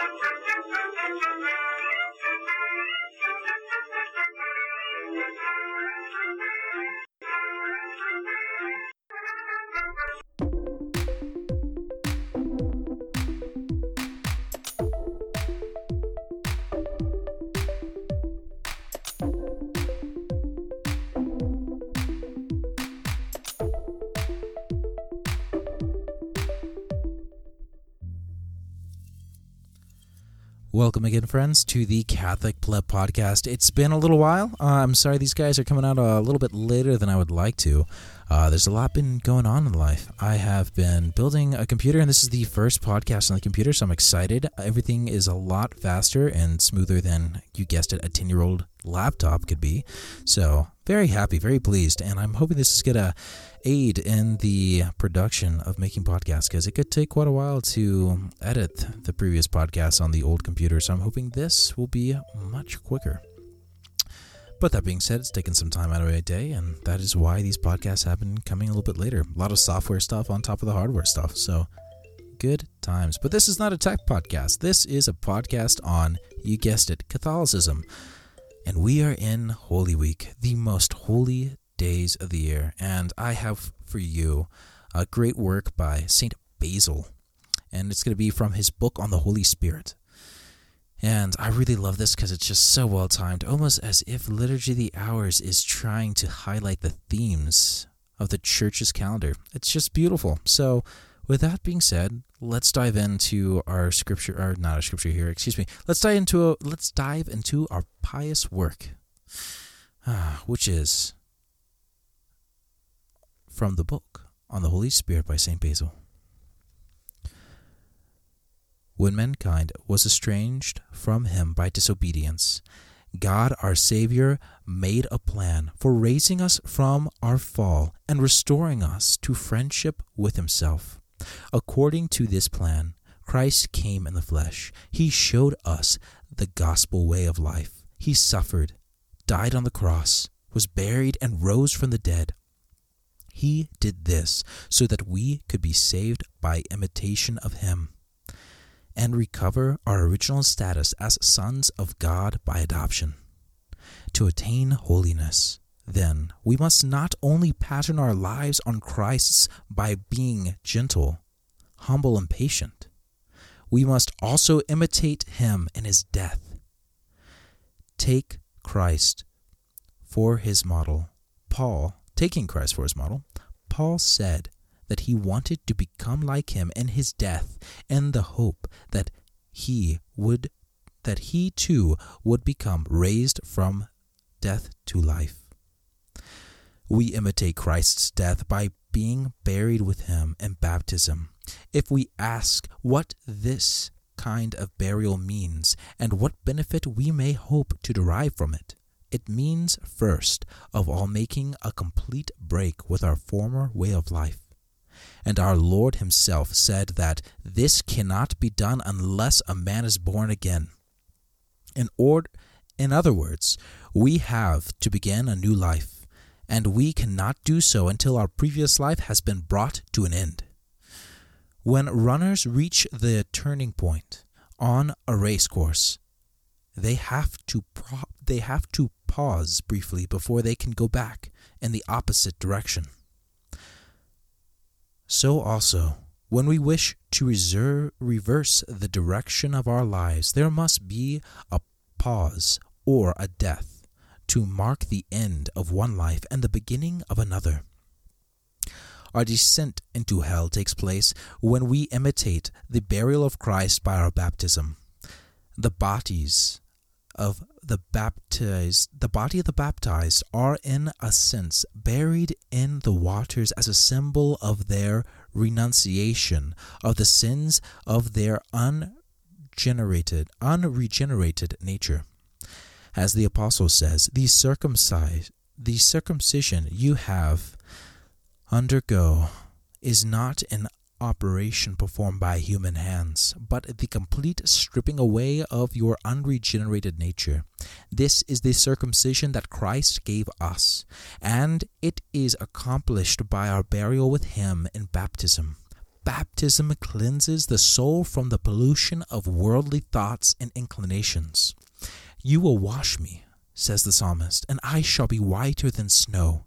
Thank you. Welcome again, friends, to the Catholic Pleb Podcast. It's been a little while. Uh, I'm sorry these guys are coming out a little bit later than I would like to. Uh, there's a lot been going on in life. I have been building a computer, and this is the first podcast on the computer, so I'm excited. Everything is a lot faster and smoother than, you guessed it, a 10 year old laptop could be. So, very happy, very pleased, and I'm hoping this is going to aid in the production of making podcasts because it could take quite a while to edit the previous podcasts on the old computer. So I'm hoping this will be much quicker. But that being said, it's taken some time out of my day, and that is why these podcasts have been coming a little bit later. A lot of software stuff on top of the hardware stuff. So good times. But this is not a tech podcast. This is a podcast on, you guessed it, Catholicism. And we are in Holy Week, the most holy days of the year. And I have for you a great work by St. Basil. And it's going to be from his book on the Holy Spirit. And I really love this because it's just so well timed, almost as if Liturgy of the Hours is trying to highlight the themes of the church's calendar. It's just beautiful. So, with that being said, let's dive into our scripture, or not our scripture here, excuse me. Let's dive into a, let's dive into our pious work, ah, which is from the book on the Holy Spirit by St. Basil. When mankind was estranged from him by disobedience, God our Savior made a plan for raising us from our fall and restoring us to friendship with Himself. According to this plan, Christ came in the flesh. He showed us the gospel way of life. He suffered, died on the cross, was buried, and rose from the dead. He did this so that we could be saved by imitation of Him and recover our original status as sons of God by adoption. To attain holiness, then, we must not only pattern our lives on Christ's by being gentle, humble, and patient, we must also imitate Him in His death. Take Christ for His model. Paul Taking Christ for his model, Paul said that he wanted to become like him in his death in the hope that he would that he too would become raised from death to life. We imitate Christ's death by being buried with him in baptism. If we ask what this kind of burial means and what benefit we may hope to derive from it, it means, first of all, making a complete break with our former way of life. And our Lord Himself said that this cannot be done unless a man is born again. In, or, in other words, we have to begin a new life, and we cannot do so until our previous life has been brought to an end. When runners reach the turning point on a race course, they have to pro- they have to pause briefly before they can go back in the opposite direction. So also, when we wish to reserve, reverse the direction of our lives, there must be a pause or a death to mark the end of one life and the beginning of another. Our descent into hell takes place when we imitate the burial of Christ by our baptism. The bodies of the baptized, the body of the baptized are in a sense buried in the waters as a symbol of their renunciation of the sins of their ungenerated, unregenerated nature. As the apostle says, the circumcised, the circumcision you have undergo is not an operation performed by human hands, but the complete stripping away of your unregenerated nature. This is the circumcision that Christ gave us, and it is accomplished by our burial with Him in baptism. baptism cleanses the soul from the pollution of worldly thoughts and inclinations. You will wash me, says the psalmist, and I shall be whiter than snow.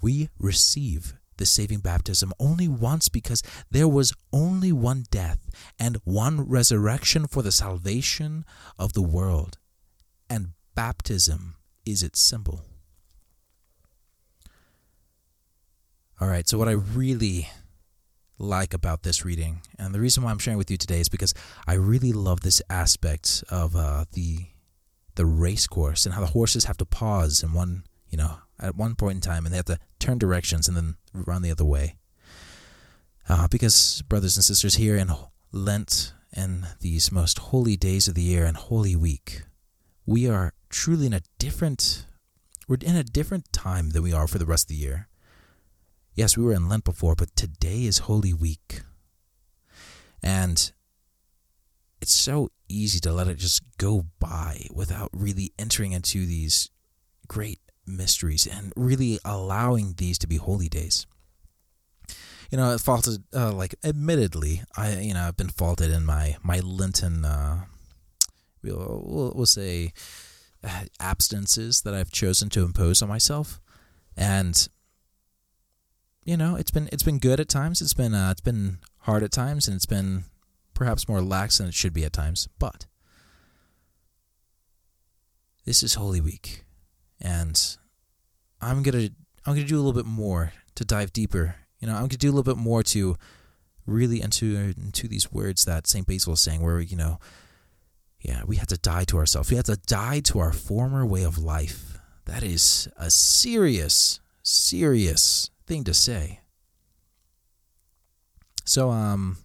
We receive the saving baptism only once because there was only one death and one resurrection for the salvation of the world, and baptism is its symbol. All right, so what I really like about this reading, and the reason why I'm sharing with you today is because I really love this aspect of uh, the the race course and how the horses have to pause in one, you know, at one point in time, and they have to turn directions and then run the other way. Uh, because brothers and sisters, here in Lent and these most holy days of the year and Holy Week, we are truly in a different we're in a different time than we are for the rest of the year. Yes, we were in Lent before, but today is Holy Week. And it's so easy to let it just go by without really entering into these great mysteries and really allowing these to be holy days. You know, faulted uh, like admittedly, I you know I've been faulted in my my Lenten, uh, we'll, we'll, we'll say, uh, abstinences that I've chosen to impose on myself, and you know it's been it's been good at times. It's been uh, it's been hard at times, and it's been perhaps more lax than it should be at times. But this is Holy Week, and I'm gonna I'm gonna do a little bit more to dive deeper. You know, I'm gonna do a little bit more to really into into these words that Saint Basil is saying, where you know, yeah, we have to die to ourselves. We have to die to our former way of life. That is a serious, serious thing to say. So, um,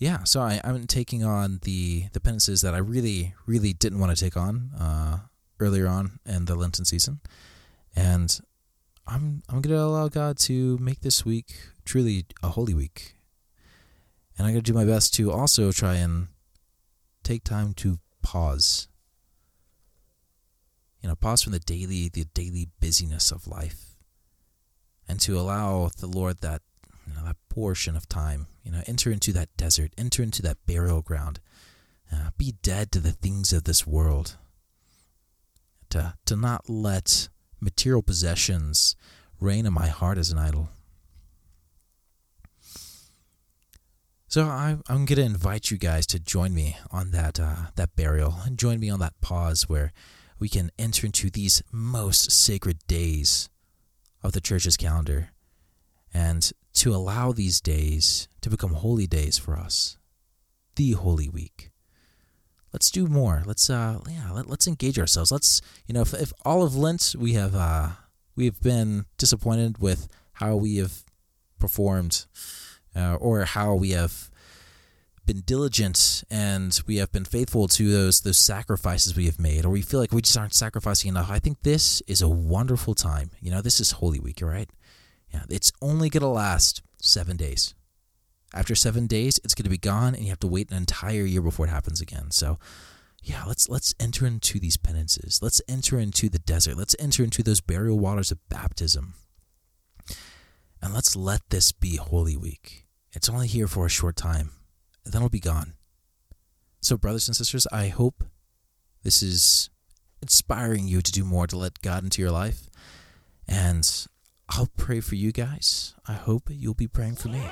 yeah, so I, I'm taking on the the penances that I really, really didn't want to take on uh, earlier on in the Lenten season, and I'm I'm gonna allow God to make this week truly a holy week, and I'm gonna do my best to also try and take time to pause. You know, pause from the daily the daily busyness of life, and to allow the Lord that you know, that portion of time. You know, enter into that desert, enter into that burial ground. Uh, be dead to the things of this world. To to not let material possessions reign in my heart as an idol. So I, I'm going to invite you guys to join me on that uh, that burial and join me on that pause where we can enter into these most sacred days of the church's calendar and to allow these days to become holy days for us, the Holy Week. Let's do more. Let's uh yeah, let, us engage ourselves. Let's you know if, if all of Lent we have uh we've been disappointed with how we have performed uh, or how we have been diligent and we have been faithful to those those sacrifices we have made or we feel like we just aren't sacrificing enough. I think this is a wonderful time. You know, this is Holy Week, right? Yeah, it's only going to last seven days. After seven days, it's going to be gone, and you have to wait an entire year before it happens again. So, yeah, let's let's enter into these penances. Let's enter into the desert. Let's enter into those burial waters of baptism. And let's let this be Holy Week. It's only here for a short time, and then it'll be gone. So, brothers and sisters, I hope this is inspiring you to do more to let God into your life. And I'll pray for you guys. I hope you'll be praying for me.